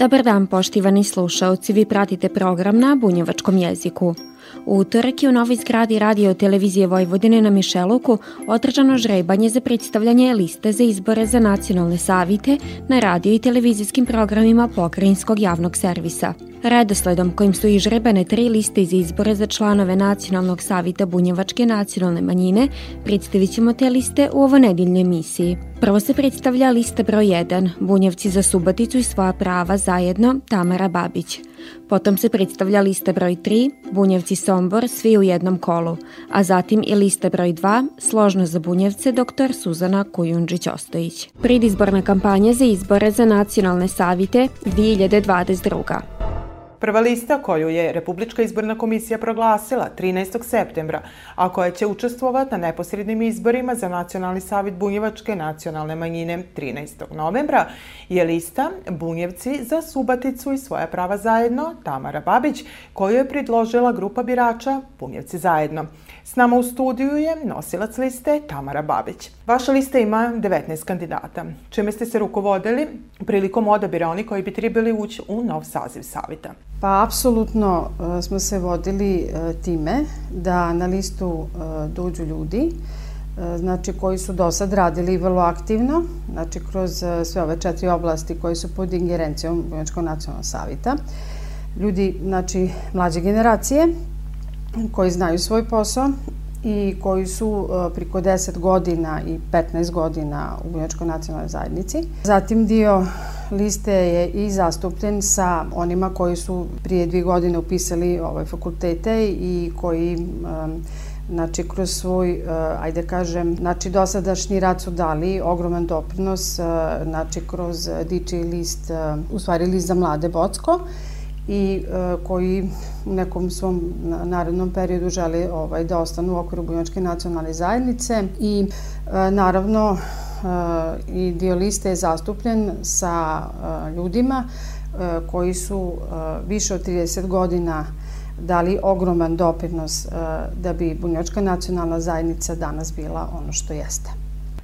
Dobar dan poštivani slušaoci, vi pratite program na bunjevačkom jeziku. U utorak je u novoj zgradi radio televizije Vojvodine na Mišeluku održano žrebanje za predstavljanje liste za izbore za nacionalne savite na radio i televizijskim programima pokrajinskog javnog servisa. Redosledom kojim su ižrebane tri liste iz izbore za članove Nacionalnog savita Bunjevačke nacionalne manjine, predstavit ćemo te liste u ovo nedeljnoj emisiji. Prvo se predstavlja lista broj 1, Bunjevci za Subaticu i svoja prava zajedno, Tamara Babić. Potom se predstavlja lista broj 3, Bunjevci Sombor, svi u jednom kolu, a zatim i lista broj 2, Složno za Bunjevce, dr. Suzana Kujundžić-Ostojić. Pridizborna kampanja za izbore za nacionalne savite 2022. Prva lista koju je Republička izborna komisija proglasila 13. septembra, a koja će učestvovati na neposrednim izborima za Nacionalni savjet Bunjevačke nacionalne manjine 13. novembra, je lista Bunjevci za Subaticu i svoja prava zajedno Tamara Babić, koju je predložila grupa birača Bunjevci zajedno. S nama u studiju je nosilac liste Tamara Babić. Vaša lista ima 19 kandidata. Čime ste se rukovodili prilikom odabira oni koji bi trebali ući u nov saziv savita? Pa, apsolutno e, smo se vodili e, time da na listu e, dođu ljudi znači koji su do sad radili vrlo aktivno, znači kroz sve ove četiri oblasti koje su pod ingerencijom Bunjačkog nacionalnog savita. Ljudi, znači, mlađe generacije koji znaju svoj posao i koji su priko 10 godina i 15 godina u Bunjačkoj nacionalnoj zajednici. Zatim dio liste je i zastupljen sa onima koji su prije dvije godine upisali ovaj fakultete i koji um, znači kroz svoj, uh, ajde kažem, znači dosadašnji rad su dali ogroman doprinos, uh, znači kroz DJ list, uh, u stvari list za mlade Bocko i koji u nekom svom narednom periodu žele ovaj, da ostanu u okviru Bunjačke nacionalne zajednice i naravno i dio je zastupljen sa ljudima koji su više od 30 godina dali ogroman doprinos da bi Bunjočka nacionalna zajednica danas bila ono što jeste.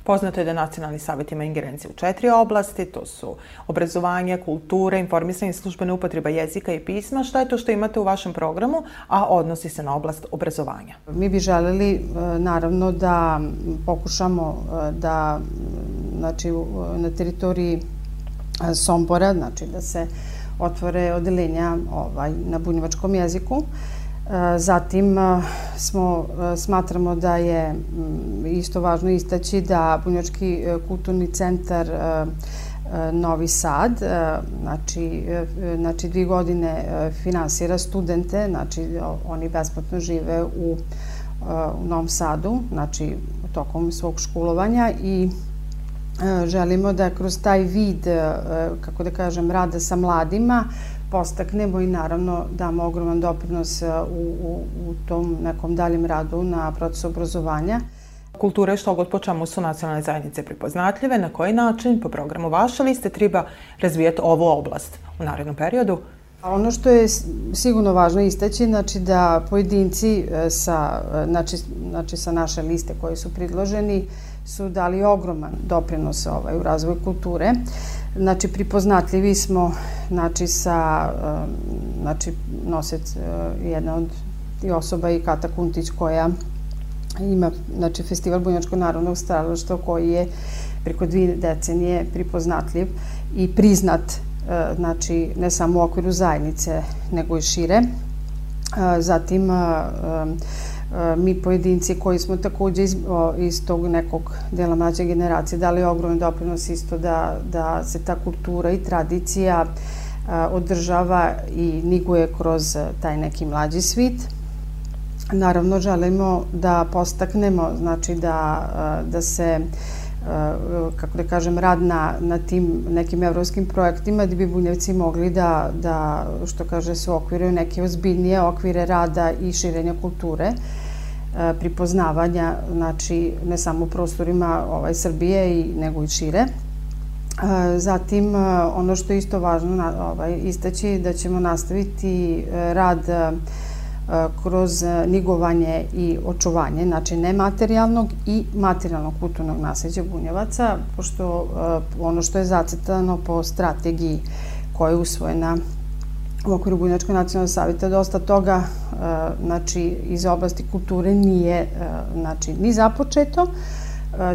Poznato je da Nacionalni savjet ima ingerencije u četiri oblasti, to su obrazovanje, kultura, informisanje, službena upotreba jezika i pisma. Šta je to što imate u vašem programu, a odnosi se na oblast obrazovanja? Mi bi želeli, e, naravno, da pokušamo e, da znači, na teritoriji e, Sombora, znači da se otvore odelenja ovaj, na bunjevačkom jeziku. Zatim smo, smatramo da je isto važno istaći da Bunjački e, kulturni centar e, e, Novi Sad, znači, znači dvije godine finansira studente, znači oni besplatno žive u, u Novom Sadu, znači tokom svog školovanja i želimo da kroz taj vid, kako da kažem, rada sa mladima, postaknemo i naravno damo ogroman doprinos e, u, u, u tom nekom daljem radu na procesu obrazovanja. Kultura je što god po čemu su nacionalne zajednice prepoznatljive, na koji način po programu vaše liste treba razvijati ovu oblast u narednom periodu? Ono što je sigurno važno istaći, znači da pojedinci e, sa, e, znači, znači sa naše liste koji su predloženi su dali ogroman doprinos ovaj, u razvoju kulture. Znači, pripoznatljivi smo znači, sa, znači, nosec jedna od osoba i Kata Kuntić koja ima znači, festival Bunjačkog narodnog stvaralaštva koji je preko dvije decenije pripoznatljiv i priznat znači ne samo u okviru zajednice nego i šire. Zatim mi pojedinci koji smo takođe iz, iz tog nekog dela mlađe generacije dali ogromni doprinos isto da, da se ta kultura i tradicija održava i niguje kroz taj neki mlađi svit. Naravno, želimo da postaknemo, znači da, da se kako da kažem, rad na, na tim nekim evropskim projektima gde bi bunjevci mogli da, da što kaže, se okviraju neke ozbiljnije okvire rada i širenja kulture pripoznavanja, znači ne samo u prostorima ovaj, Srbije, i, nego i šire. Zatim, ono što je isto važno ovaj, istaći, da ćemo nastaviti rad kroz nigovanje i očuvanje, znači nematerijalnog i materijalnog kulturnog nasleđa bunjevaca, pošto ono što je zacetano po strategiji koja je usvojena u okviru Bunjačkog nacionalnog savjeta dosta toga znači iz oblasti kulture nije znači ni započeto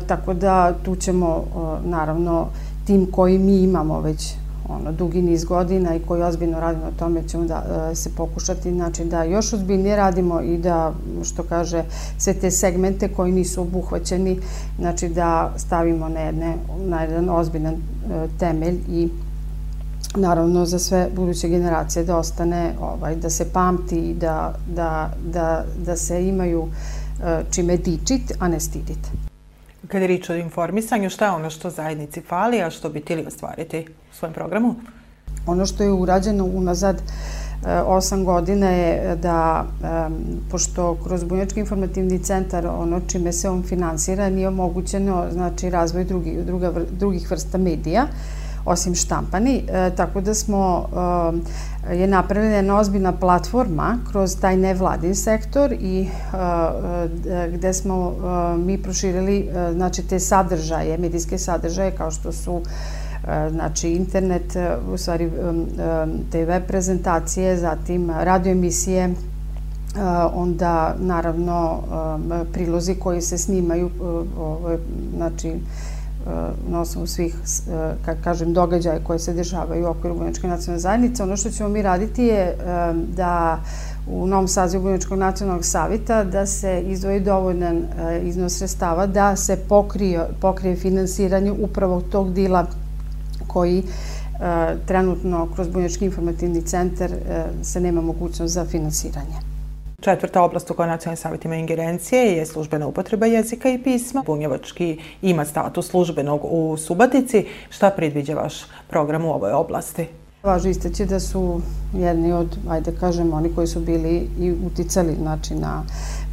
tako da tu ćemo naravno tim koji mi imamo već ono, dugi niz godina i koji ozbiljno radimo na tome ćemo da e, se pokušati znači da još ozbiljnije radimo i da što kaže sve te segmente koji nisu obuhvaćeni znači da stavimo na, jedne, na jedan ozbiljan e, temelj i naravno za sve buduće generacije da ostane ovaj da se pamti i da, da, da, da se imaju e, čime dičit, a ne stidit. Kada je rič o informisanju, šta je ono što zajednici fali, a što bi tili ostvariti u svojem programu? Ono što je urađeno unazad e, osam godina je da, pošto kroz Bunjački informativni centar, ono čime se on finansira, nije omogućeno znači, razvoj drugih, druga, drugih vrsta medija, osim štampani, e, tako da smo e, je napravljena ozbiljna platforma kroz taj nevladin sektor i e, gde smo mi proširili znači te sadržaje, medijske sadržaje kao što su znači internet, u stvari te web prezentacije, zatim radio emisije, onda naravno prilozi koji se snimaju, znači na osnovu svih, kako kažem, događaja koje se dešavaju u okviru Bunjačke nacionalne zajednice. Ono što ćemo mi raditi je da u novom sazivu Bunjačkog nacionalnog savita da se izdvoji dovoljan iznos sredstava da se pokrije, pokrije finansiranje upravo tog dila koji trenutno kroz Bunjački informativni centar se nema mogućnost za finansiranje. Četvrta oblast u kojoj nacionalni savjet ima ingerencije je službena upotreba jezika i pisma. Bunjevački ima status službenog u Subatici. Šta predviđa vaš program u ovoj oblasti? Važno isteći da su jedni od, ajde kažem, oni koji su bili i uticali znači, na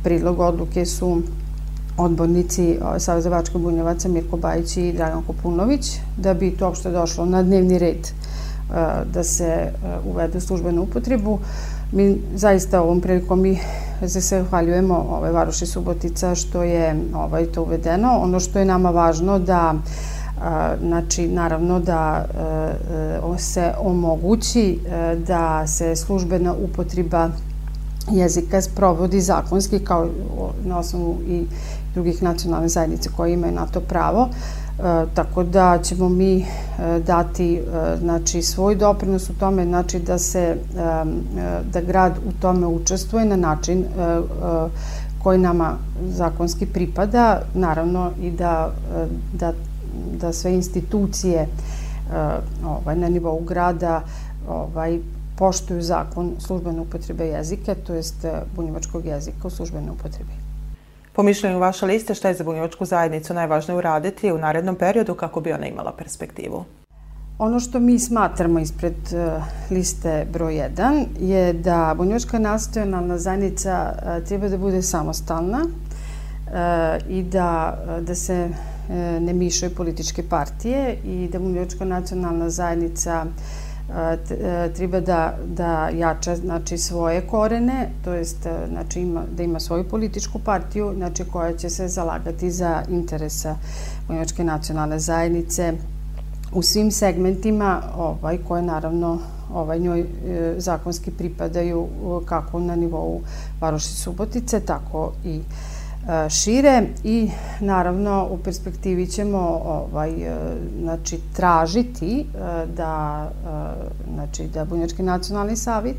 prilog odluke su odbornici Saveza Vačka Bunjevaca Mirko Bajić i Dragan Kopunović, da bi to uopšte došlo na dnevni red da se uvede u službenu upotrebu. Mi zaista ovom prilikom mi se sve hvaljujemo ovaj, Varoši Subotica što je ovaj, to uvedeno. Ono što je nama važno da a, znači naravno da a, se omogući a, da se službena upotreba jezika sprovodi zakonski kao na osnovu i drugih nacionalnih zajednice koje imaju na to pravo. E, tako da ćemo mi e, dati e, znači svoj doprinos u tome znači da se da grad u tome učestvuje na način koji nama zakonski pripada naravno i da da da sve institucije ovaj na nivou grada ovaj poštuju zakon službene upotrebe jezika, to jest bunjevačkog jezika u službenoj upotrebi. Po mišljenju vaše liste, šta je za bunjevačku zajednicu najvažnije uraditi u narednom periodu kako bi ona imala perspektivu? Ono što mi smatramo ispred uh, liste broj 1 je da Bunjevačka nacionalna zajednica uh, treba da bude samostalna uh, i da, da se ne mišaju političke partije i da Bunjevačka nacionalna zajednica uh, E, treba da, da jača znači, svoje korene, to jest e, znači, ima, da ima svoju političku partiju znači, koja će se zalagati za interesa Bunjevačke nacionalne zajednice u svim segmentima ovaj, koje naravno ovaj, njoj e, zakonski pripadaju kako na nivou Varoši Subotice, tako i E, šire i naravno u perspektivi ćemo ovaj e, znači tražiti e, da znači da Bunjački nacionalni savjet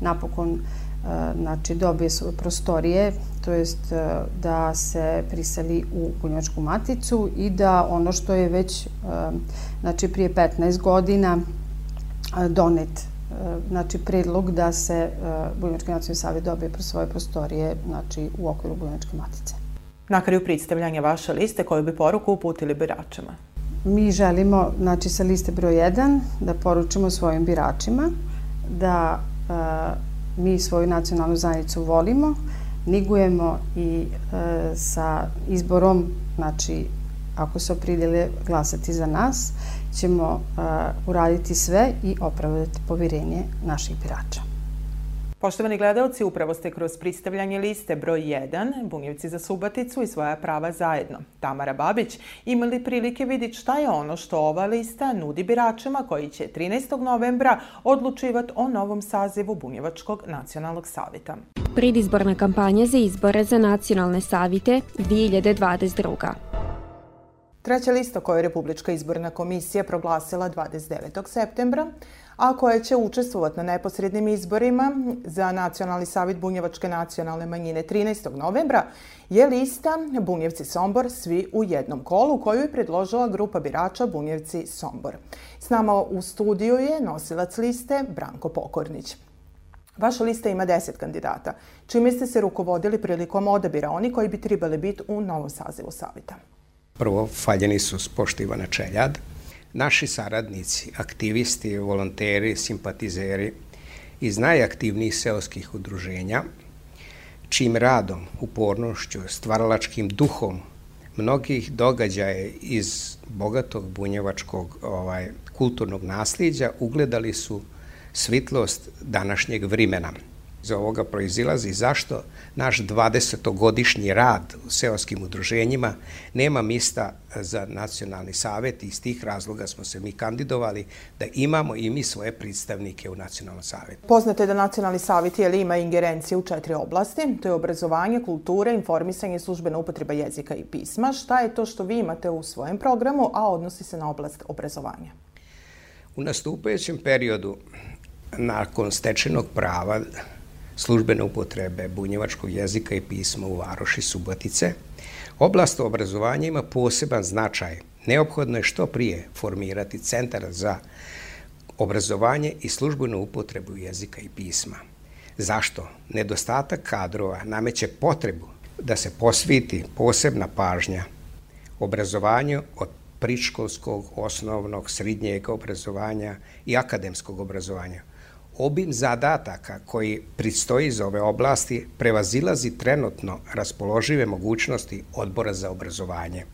napokon znači dobije svoje prostorije, to jest da se priseli u Bunjačku maticu i da ono što je već znači prije 15 godina donet znači predlog da se uh, Bunjevački nacionalni savjet dobije pro svoje prostorije znači, u okviru Bunjevačke matice. Na kraju predstavljanja vaše liste koju bi poruku uputili biračima? Mi želimo, znači sa liste broj 1, da poručimo svojim biračima da e, mi svoju nacionalnu zajednicu volimo, nigujemo i e, sa izborom, znači ako se opridele glasati za nas, ćemo uraditi sve i opravdati povirenje naših birača. Poštovani gledalci, upravo ste kroz pristavljanje liste broj 1, Bunjevci za Subaticu i svoja prava zajedno. Tamara Babić imali prilike vidjeti šta je ono što ova lista nudi biračima koji će 13. novembra odlučivati o novom sazivu Bunjevačkog nacionalnog savita. Pridizborna kampanja za izbore za nacionalne savite 2022. Treća lista koju je Republička izborna komisija proglasila 29. septembra, a koja će učestvovati na neposrednim izborima za Nacionalni savjet Bunjevačke nacionalne manjine 13. novembra, je lista Bunjevci Sombor svi u jednom kolu koju je predložila grupa birača Bunjevci Sombor. S nama u studiju je nosilac liste Branko Pokornić. Vaša lista ima 10 kandidata. Čime ste se rukovodili prilikom odabira oni koji bi trebali biti u novom sazivu savjeta? Prvo, faljeni su spoštivana čeljad. Naši saradnici, aktivisti, volonteri, simpatizeri iz najaktivnijih seoskih udruženja, čim radom, upornošću, stvaralačkim duhom mnogih događaja iz bogatog bunjevačkog ovaj, kulturnog nasljeđa ugledali su svitlost današnjeg vrimena iz ovoga proizilazi zašto naš 20-godišnji rad u seoskim udruženjima nema mista za nacionalni savet i iz tih razloga smo se mi kandidovali da imamo i mi svoje predstavnike u nacionalnom savetu. Poznate je da nacionalni savet je li ima ingerencije u četiri oblasti, to je obrazovanje, kultura, informisanje, službena upotreba jezika i pisma. Šta je to što vi imate u svojem programu, a odnosi se na oblast obrazovanja? U nastupajućem periodu nakon stečenog prava službene upotrebe bunjevačkog jezika i pisma u Varoši Subotice, oblast obrazovanja ima poseban značaj. Neophodno je što prije formirati centar za obrazovanje i službenu upotrebu jezika i pisma. Zašto? Nedostatak kadrova nameće potrebu da se posviti posebna pažnja obrazovanju od priškolskog, osnovnog, srednjeg obrazovanja i akademskog obrazovanja – obim zadataka koji pristoji iz ove oblasti prevazilazi trenutno raspoložive mogućnosti odbora za obrazovanje.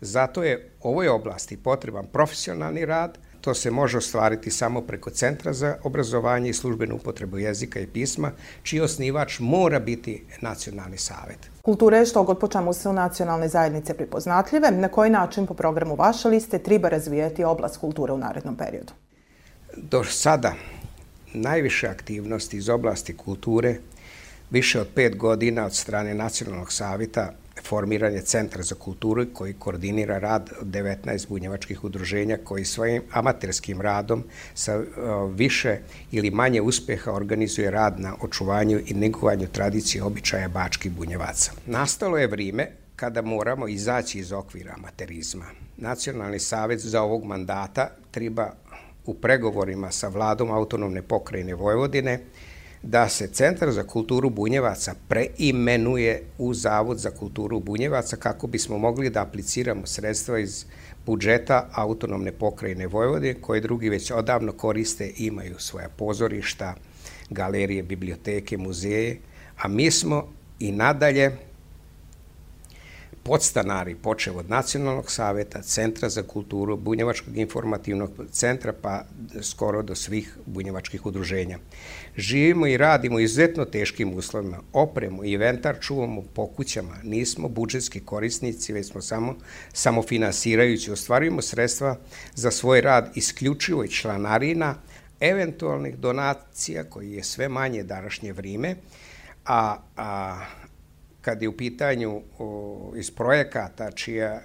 Zato je ovoj oblasti potreban profesionalni rad, to se može ostvariti samo preko Centra za obrazovanje i službenu upotrebu jezika i pisma, čiji osnivač mora biti Nacionalni savet. Kultura je što god po čemu se u nacionalne zajednice pripoznatljive. Na koji način po programu vaše liste treba razvijati oblast kulture u narednom periodu? Do sada najviše aktivnosti iz oblasti kulture, više od pet godina od strane Nacionalnog savita formiran je Centar za kulturu koji koordinira rad 19 bunjevačkih udruženja koji svojim amaterskim radom sa više ili manje uspeha organizuje rad na očuvanju i negovanju tradicije običaja bačkih bunjevaca. Nastalo je vrijeme kada moramo izaći iz okvira amaterizma. Nacionalni savet za ovog mandata treba u pregovorima sa vladom autonomne pokrajine Vojvodine da se Centar za kulturu Bunjevaca preimenuje u Zavod za kulturu Bunjevaca kako bismo mogli da apliciramo sredstva iz budžeta autonomne pokrajine Vojvodine koje drugi već odavno koriste i imaju svoja pozorišta, galerije, biblioteke, muzeje, a mi smo i nadalje podstanari, počeo od Nacionalnog saveta, Centra za kulturu, Bunjevačkog informativnog centra, pa skoro do svih bunjevačkih udruženja. Živimo i radimo izuzetno teškim uslovima. Opremu i inventar čuvamo po kućama. Nismo budžetski korisnici, već smo samo samofinansirajući. Ostvarujemo sredstva za svoj rad isključivo i članarina, eventualnih donacija, koji je sve manje današnje vrime, a, a kad je u pitanju o, iz projekata čija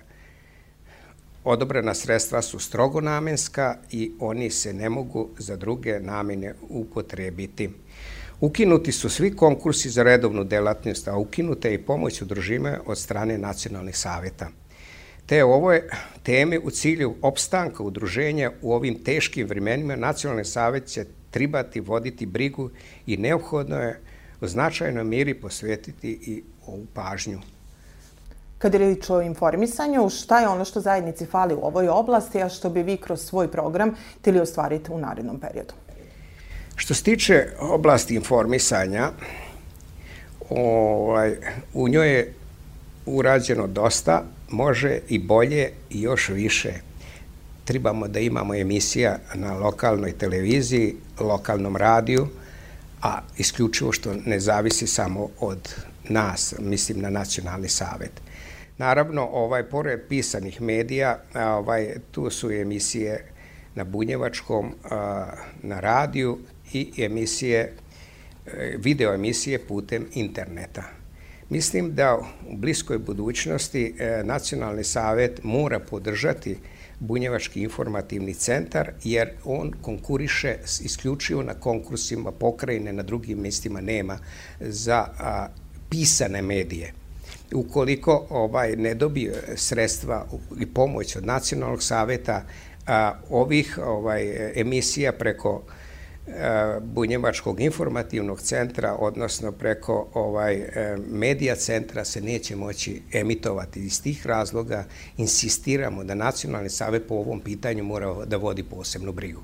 odobrena sredstva su strogo namenska i oni se ne mogu za druge namene upotrebiti. Ukinuti su svi konkursi za redovnu delatnost, a ukinuta je i pomoć udružime od strane nacionalnih saveta. Te ovoj teme u cilju opstanka udruženja u ovim teškim vremenima Nacionalni savet će tribati voditi brigu i neophodno je u značajnoj miri posvetiti i ovu pažnju. Kad je reč o informisanju, šta je ono što zajednici fali u ovoj oblasti, a što bi vi kroz svoj program tili ostvariti u narednom periodu? Što se tiče oblasti informisanja, ovaj, u njoj je urađeno dosta, može i bolje i još više. Trebamo da imamo emisija na lokalnoj televiziji, lokalnom radiju, a isključivo što ne zavisi samo od nas, mislim na nacionalni savet. Naravno, ovaj, pored pisanih medija, ovaj, tu su emisije na Bunjevačkom, na radiju i emisije, e, video emisije putem interneta. Mislim da u bliskoj budućnosti e, Nacionalni savet mora podržati Bunjevački informativni centar, jer on konkuriše isključivo na konkursima pokrajine, na drugim mestima nema za pisane medije. Ukoliko ovaj ne dobije sredstva i pomoć od Nacionalnog saveta, a, ovih ovaj emisija preko Bunjevačkog informativnog centra, odnosno preko ovaj e, medija centra se neće moći emitovati. Iz tih razloga insistiramo da Nacionalni savjet po ovom pitanju mora da vodi posebnu brigu.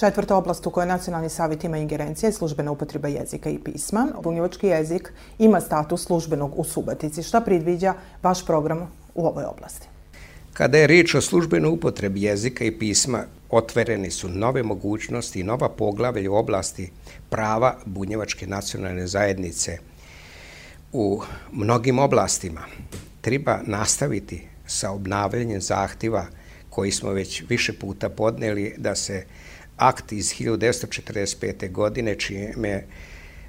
Četvrta oblast u kojoj Nacionalni savjet ima ingerencija je službena upotreba jezika i pisma. Bunjevački jezik ima status službenog u Subatici. Šta predviđa vaš program u ovoj oblasti? Kada je riječ o službenoj upotrebi jezika i pisma, otvoreni su nove mogućnosti i nova poglavlja u oblasti prava bunjevačke nacionalne zajednice u mnogim oblastima. Treba nastaviti sa obnavljanjem zahtjeva koji smo već više puta podneli da se akt iz 1945. godine čime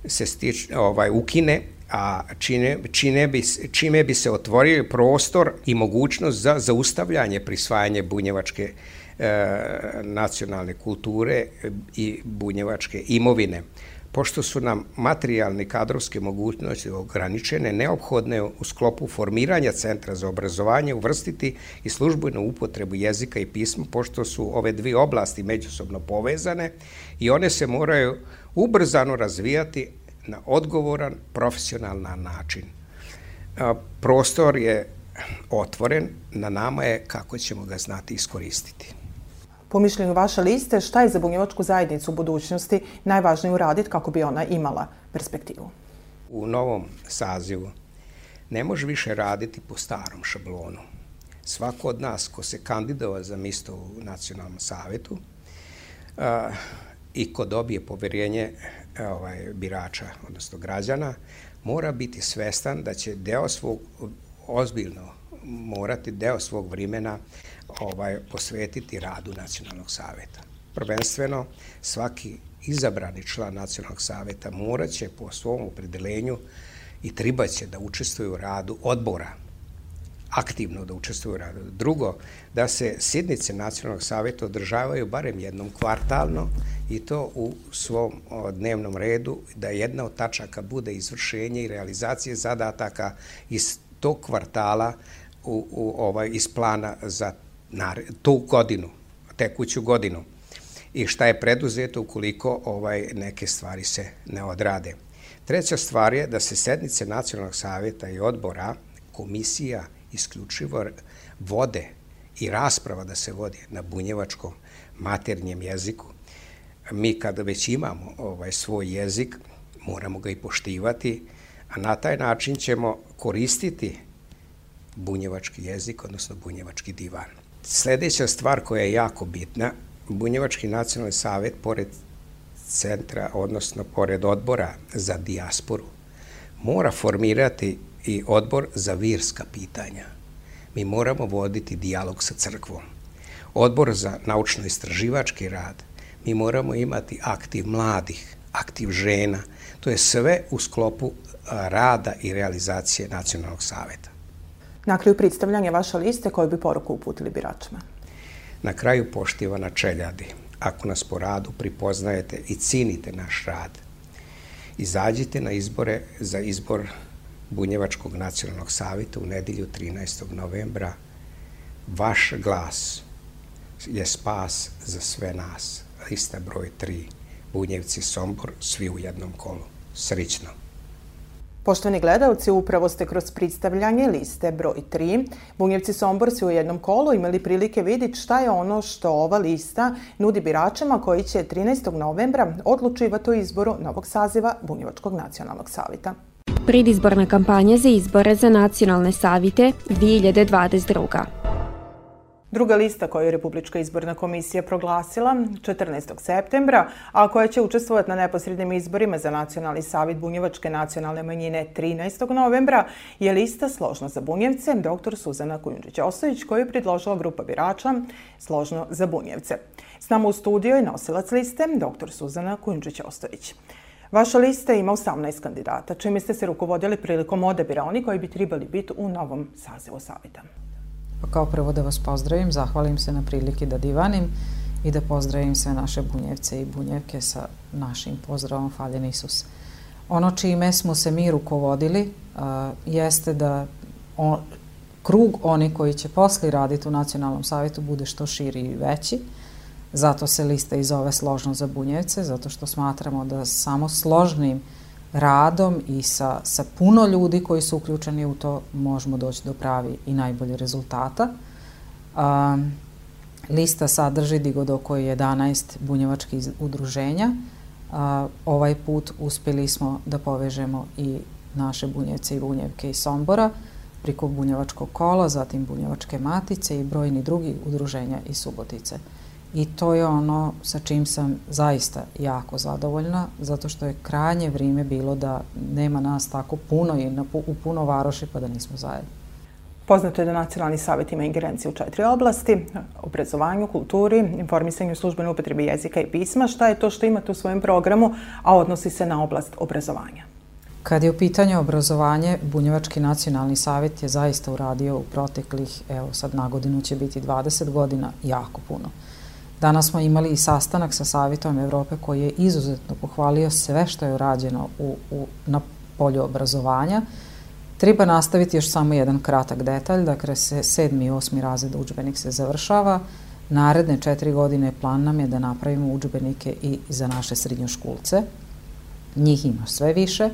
se stič, ovaj, ukine a čine, čine bi, čime bi se otvorio prostor i mogućnost za zaustavljanje prisvajanje bunjevačke e, nacionalne kulture i bunjevačke imovine. Pošto su nam materijalne kadrovske mogućnosti ograničene, neophodne u sklopu formiranja Centra za obrazovanje uvrstiti i službenu upotrebu jezika i pisma, pošto su ove dvije oblasti međusobno povezane i one se moraju ubrzano razvijati na odgovoran, profesionalan način. Prostor je otvoren, na nama je kako ćemo ga znati iskoristiti. Po mišljenju vaše liste, šta je za bunjevačku zajednicu u budućnosti najvažnije uraditi kako bi ona imala perspektivu? U novom sazivu ne može više raditi po starom šablonu. Svako od nas ko se kandidova za misto u nacionalnom savetu a, i ko dobije poverjenje ovaj, birača, odnosno građana, mora biti svestan da će deo svog, ozbiljno morati deo svog vrimena ovaj, posvetiti radu Nacionalnog saveta. Prvenstveno, svaki izabrani član Nacionalnog saveta moraće po svom opredelenju i tribaće da učestvuje u radu odbora aktivno da učestvuju u radu. Drugo, da se sjednice Nacionalnog savjeta održavaju barem jednom kvartalno i to u svom dnevnom redu, da jedna od tačaka bude izvršenje i realizacije zadataka iz tog kvartala u, u ovaj iz plana za nar, tu godinu, tekuću godinu i šta je preduzeto ukoliko ovaj neke stvari se ne odrade. Treća stvar je da se sednice Nacionalnog savjeta i odbora, komisija isključivo vode i rasprava da se vodi na bunjevačkom maternjem jeziku. Mi kada već imamo ovaj svoj jezik, moramo ga i poštivati, a na taj način ćemo koristiti bunjevački jezik, odnosno bunjevački divan. Sledeća stvar koja je jako bitna, Bunjevački nacionalni savet, pored centra, odnosno pored odbora za dijasporu, mora formirati i odbor za virska pitanja. Mi moramo voditi dijalog sa crkvom. Odbor za naučno-istraživački rad. Mi moramo imati aktiv mladih, aktiv žena. To je sve u sklopu rada i realizacije Nacionalnog saveta. Na kraju predstavljanja vaše liste koju bi poruku uputili biračima? Na kraju poštivana čeljadi. Ako nas po radu pripoznajete i cinite naš rad, izađite na izbore za izbor Bunjevačkog nacionalnog savjeta u nedilju 13. novembra. Vaš glas je spas za sve nas. Lista broj 3. Bunjevci Sombor, svi u jednom kolu. Srićno. Poštovani gledalci, upravo ste kroz predstavljanje liste broj 3 Bunjevci Somborci u jednom kolu imali prilike vidjeti šta je ono što ova lista nudi biračima koji će 13. novembra odlučivati o izboru novog saziva Bunjevačkog nacionalnog savita. Predizborna kampanja za izbore za nacionalne savite 2022. Druga lista koju je Republička izborna komisija proglasila 14. septembra, a koja će učestvovati na neposrednim izborima za Nacionalni savjet Bunjevačke nacionalne manjine 13. novembra, je lista Složno za Bunjevce dr. Suzana Kujundžić-Ostojić koju je predložila grupa birača Složno za Bunjevce. S nama u studiju je nosilac liste dr. Suzana Kujundžić-Ostojić. Vaša lista ima 18 kandidata, čime ste se rukovodili prilikom odabira oni koji bi trebali biti u novom sazivu savjeta. Pa kao prvo da vas pozdravim, zahvalim se na priliki da divanim i da pozdravim sve naše bunjevce i bunjevke sa našim pozdravom Faljen Isus. Ono čime smo se mi rukovodili uh, jeste da on, krug oni koji će posli raditi u Nacionalnom savjetu bude što širi i veći. Zato se lista i zove složno za bunjevce, zato što smatramo da samo složnim uh, radom i sa, sa puno ljudi koji su uključeni u to možemo doći do pravi i najbolje rezultata. Um, lista sadrži digo oko 11 bunjevačkih udruženja. Uh, ovaj put uspeli smo da povežemo i naše bunjevce i bunjevke iz Sombora priko bunjevačkog kola, zatim bunjevačke matice i brojni drugi udruženja iz Subotice. I to je ono sa čim sam zaista jako zadovoljna, zato što je krajnje vrijeme bilo da nema nas tako puno i na, u puno varoši pa da nismo zajedno. Poznato je da Nacionalni savjet ima ingerencije u četiri oblasti, obrazovanju, kulturi, informisanju službene upotrebi jezika i pisma. Šta je to što imate u svojem programu, a odnosi se na oblast obrazovanja? Kad je u pitanju obrazovanje, Bunjevački nacionalni savjet je zaista uradio u proteklih, evo sad na godinu će biti 20 godina, jako puno. Danas smo imali i sastanak sa Savjetom Evrope koji je izuzetno pohvalio sve što je urađeno u, u, na polju obrazovanja. Treba nastaviti još samo jedan kratak detalj, dakle se sedmi i osmi razred učbenik se završava. Naredne četiri godine plan nam je da napravimo učbenike i za naše srednjoškulce. Njih ima sve više,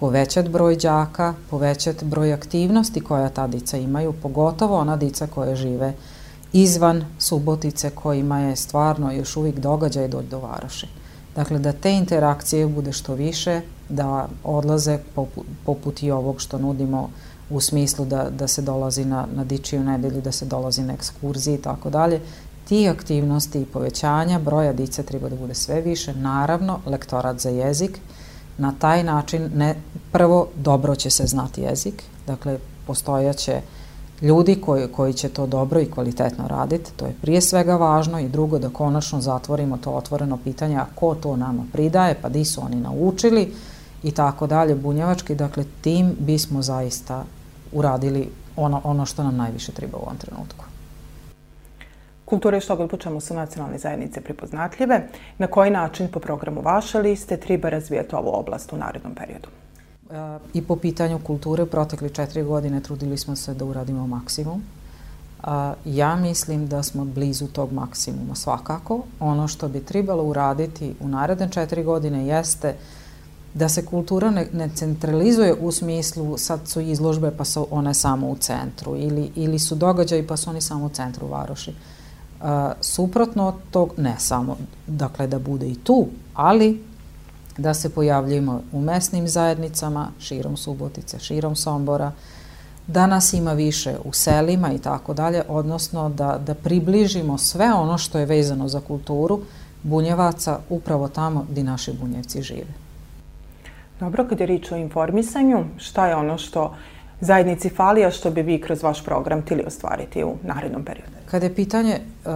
povećati broj đaka, povećati broj aktivnosti koja ta dica imaju, pogotovo ona dica koje žive u izvan Subotice kojima je stvarno još uvijek događaj doći do Varoši. Dakle, da te interakcije bude što više, da odlaze poput, poput i ovog što nudimo u smislu da, da se dolazi na, na dičiju nedelju, da se dolazi na ekskurziji i tako dalje. Ti aktivnosti i povećanja broja dice treba da bude sve više. Naravno, lektorat za jezik. Na taj način, ne, prvo, dobro će se znati jezik. Dakle, postojaće će ljudi koji, koji će to dobro i kvalitetno raditi. To je prije svega važno i drugo da konačno zatvorimo to otvoreno pitanje a ko to nama pridaje, pa di su oni naučili i tako dalje, bunjevački. Dakle, tim bismo zaista uradili ono, ono što nam najviše treba u ovom trenutku. Kulture što god počemu su nacionalne zajednice prepoznatljive. Na koji način po programu vaše liste treba razvijati ovu oblast u narednom periodu? I po pitanju kulture, protekli četiri godine trudili smo se da uradimo maksimum. Ja mislim da smo blizu tog maksimuma svakako. Ono što bi trebalo uraditi u naredne četiri godine jeste da se kultura ne, ne centralizuje u smislu sad su izložbe pa su one samo u centru ili, ili su događaji pa su oni samo u centru Varoši. Uh, suprotno tog, ne samo, dakle da bude i tu, ali da se pojavljujemo u mesnim zajednicama, širom Subotice, širom Sombora, da nas ima više u selima i tako dalje, odnosno da, da približimo sve ono što je vezano za kulturu bunjevaca upravo tamo gdje naši bunjevci žive. Dobro, kad je rič o informisanju, šta je ono što zajednici fali, a što bi vi kroz vaš program tili ostvariti u narednom periodu? Kad je pitanje uh,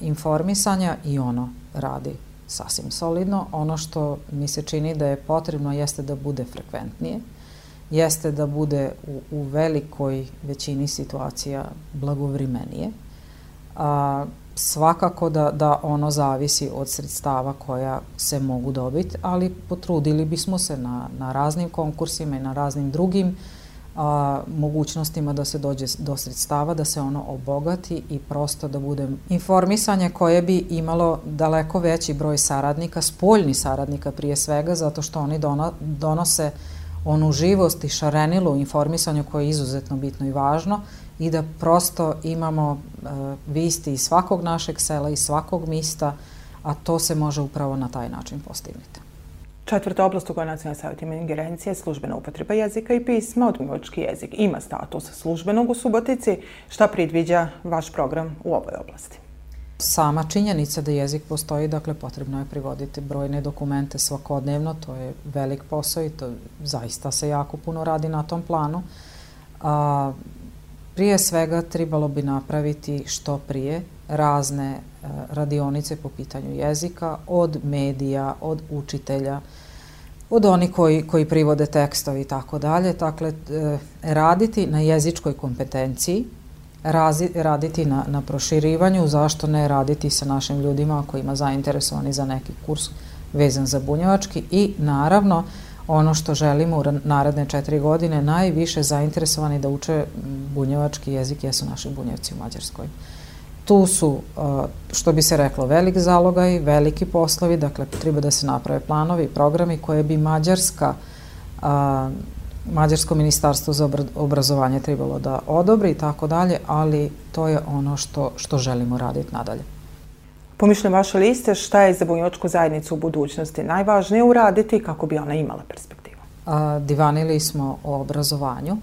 informisanja i ono radi sasvim solidno. Ono što mi se čini da je potrebno jeste da bude frekventnije, jeste da bude u, u velikoj većini situacija blagovrimenije. A, svakako da, da ono zavisi od sredstava koja se mogu dobiti, ali potrudili bismo se na, na raznim konkursima i na raznim drugim a, mogućnostima da se dođe do sredstava, da se ono obogati i prosto da bude informisanje koje bi imalo daleko veći broj saradnika, spoljni saradnika prije svega, zato što oni dono, donose onu živost i šarenilu informisanju koje je izuzetno bitno i važno i da prosto imamo uh, visti iz svakog našeg sela, iz svakog mista, a to se može upravo na taj način postignuti. Četvrta oblast u kojoj Nacionalni savjet ima ingerencije je službena upotreba jezika i pisma. Odmivački jezik ima status službenog u Subotici. Šta predviđa vaš program u ovoj oblasti? Sama činjenica da jezik postoji, dakle, potrebno je privoditi brojne dokumente svakodnevno, to je velik posao i to zaista se jako puno radi na tom planu. A, prije svega trebalo bi napraviti što prije razne e, radionice po pitanju jezika od medija, od učitelja, od oni koji, koji privode tekstovi i tako dalje. Dakle, e, raditi na jezičkoj kompetenciji, razi, raditi na, na proširivanju, zašto ne raditi sa našim ljudima koji ima zainteresovani za neki kurs vezan za bunjevački i naravno ono što želimo u naredne četiri godine, najviše zainteresovani da uče bunjevački jezik jesu naši bunjevci u Mađarskoj. Tu su, što bi se reklo, velik zalogaj, veliki poslovi, dakle treba da se naprave planovi, programi koje bi Mađarska Mađarsko ministarstvo za obrazovanje trebalo da odobri i tako dalje, ali to je ono što, što želimo raditi nadalje. Pomišljam vaše liste, šta je za bunjočku zajednicu u budućnosti najvažnije uraditi kako bi ona imala perspektivu? A, divanili smo o obrazovanju.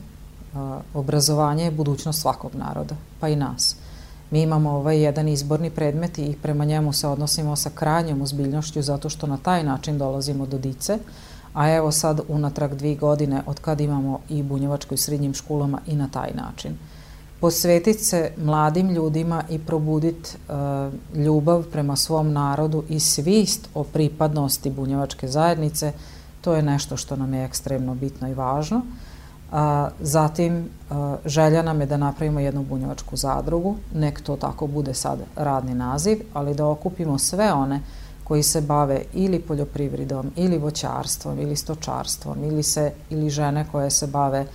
A, obrazovanje je budućnost svakog naroda, pa i nas. Mi imamo ovaj jedan izborni predmet i prema njemu se odnosimo sa krajnjom uzbiljnošću zato što na taj način dolazimo do dice, a evo sad unatrag dvi godine od kad imamo i bunjevačko i srednjim školama i na taj način. Posvetiti se mladim ljudima i probuditi uh, ljubav prema svom narodu i svist o pripadnosti bunjevačke zajednice, to je nešto što nam je ekstremno bitno i važno. A, zatim, a, želja nam je da napravimo jednu bunjevačku zadrugu, nek to tako bude sad radni naziv, ali da okupimo sve one koji se bave ili poljoprivredom, ili voćarstvom, ili stočarstvom, ili, se, ili žene koje se bave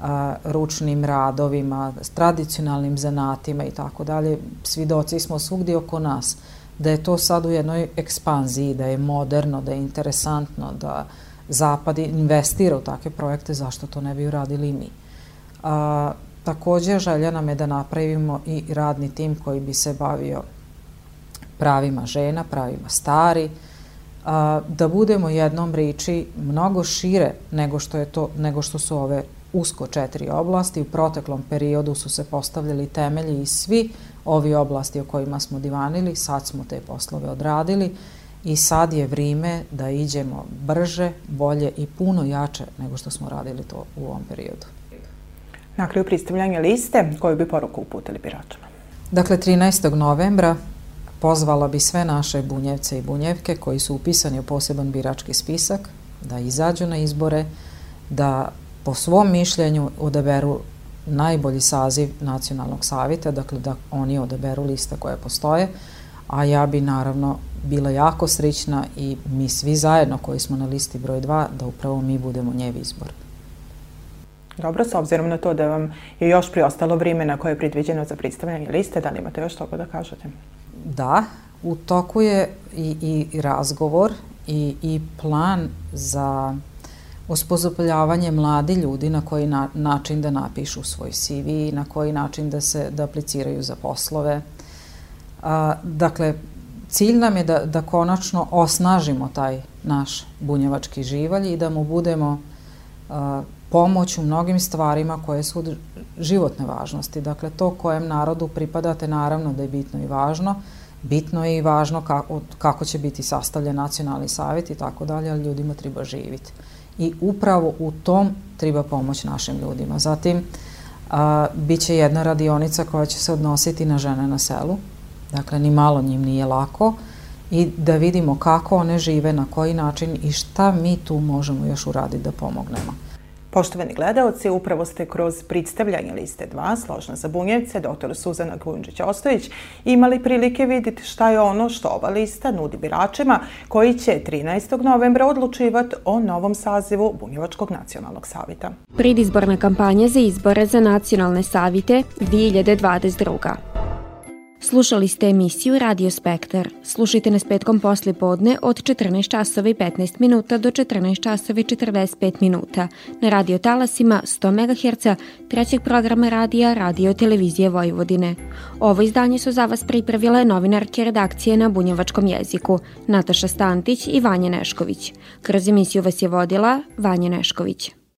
a, ručnim radovima, tradicionalnim zanatima i tako dalje. Svidoci smo svugdje oko nas da je to sad u jednoj ekspanziji, da je moderno, da je interesantno, da Zapad investira u takve projekte, zašto to ne bi uradili i mi. A, takođe, želja nam je da napravimo i radni tim koji bi se bavio pravima žena, pravima stari, a, da budemo jednom riči mnogo šire nego što, je to, nego što su ove usko četiri oblasti. U proteklom periodu su se postavljali temelji i svi ovi oblasti o kojima smo divanili, sad smo te poslove odradili i sad je vrime da iđemo brže, bolje i puno jače nego što smo radili to u ovom periodu. Na kraju pristavljanja liste, koju bi poruku uputili biračima? Dakle, 13. novembra pozvala bi sve naše bunjevce i bunjevke koji su upisani u poseban birački spisak da izađu na izbore, da po svom mišljenju odaberu najbolji saziv nacionalnog savjeta, dakle da oni odaberu lista koje postoje, a ja bi naravno bila jako srećna i mi svi zajedno koji smo na listi broj 2 da upravo mi budemo njev izbor. Dobro, s obzirom na to da vam je još priostalo vremena koje je predviđeno za predstavljanje liste, da li imate još toga da kažete? Da, u toku je i, i razgovor i, i plan za osposobljavanje mladi ljudi na koji na, način da napišu svoj CV, na koji način da se da apliciraju za poslove. A, dakle, cilj nam je da, da konačno osnažimo taj naš bunjevački živalj i da mu budemo a, pomoć u mnogim stvarima koje su životne važnosti. Dakle, to kojem narodu pripadate naravno da je bitno i važno. Bitno je i važno kako, kako će biti sastavljen nacionalni savjet i tako dalje, ali ljudima treba živiti. I upravo u tom treba pomoć našim ljudima. Zatim, a, bit će jedna radionica koja će se odnositi na žene na selu, Dakle, ni malo njim nije lako i da vidimo kako one žive, na koji način i šta mi tu možemo još uraditi da pomognemo. Poštovani gledalci, upravo ste kroz predstavljanje liste 2 Složna za bunjevce, dr. Suzana Kunđić-Ostojić, imali prilike vidjeti šta je ono što ova lista nudi biračima koji će 13. novembra odlučivati o novom sazivu Bunjevačkog nacionalnog savjeta. Predizborna kampanja za izbore za nacionalne savite 2022. Slušali ste emisiju Radio Spektar. Slušajte nas petkom posle podne od 14 časova i 15 minuta do 14 časova i 45 minuta na radio talasima 100 MHz trećeg programa radija Radio Televizije Vojvodine. Ovo izdanje su za vas pripravile novinarke redakcije na bunjevačkom jeziku Nataša Stantić i Vanja Nešković. Kroz emisiju vas je vodila Vanja Nešković.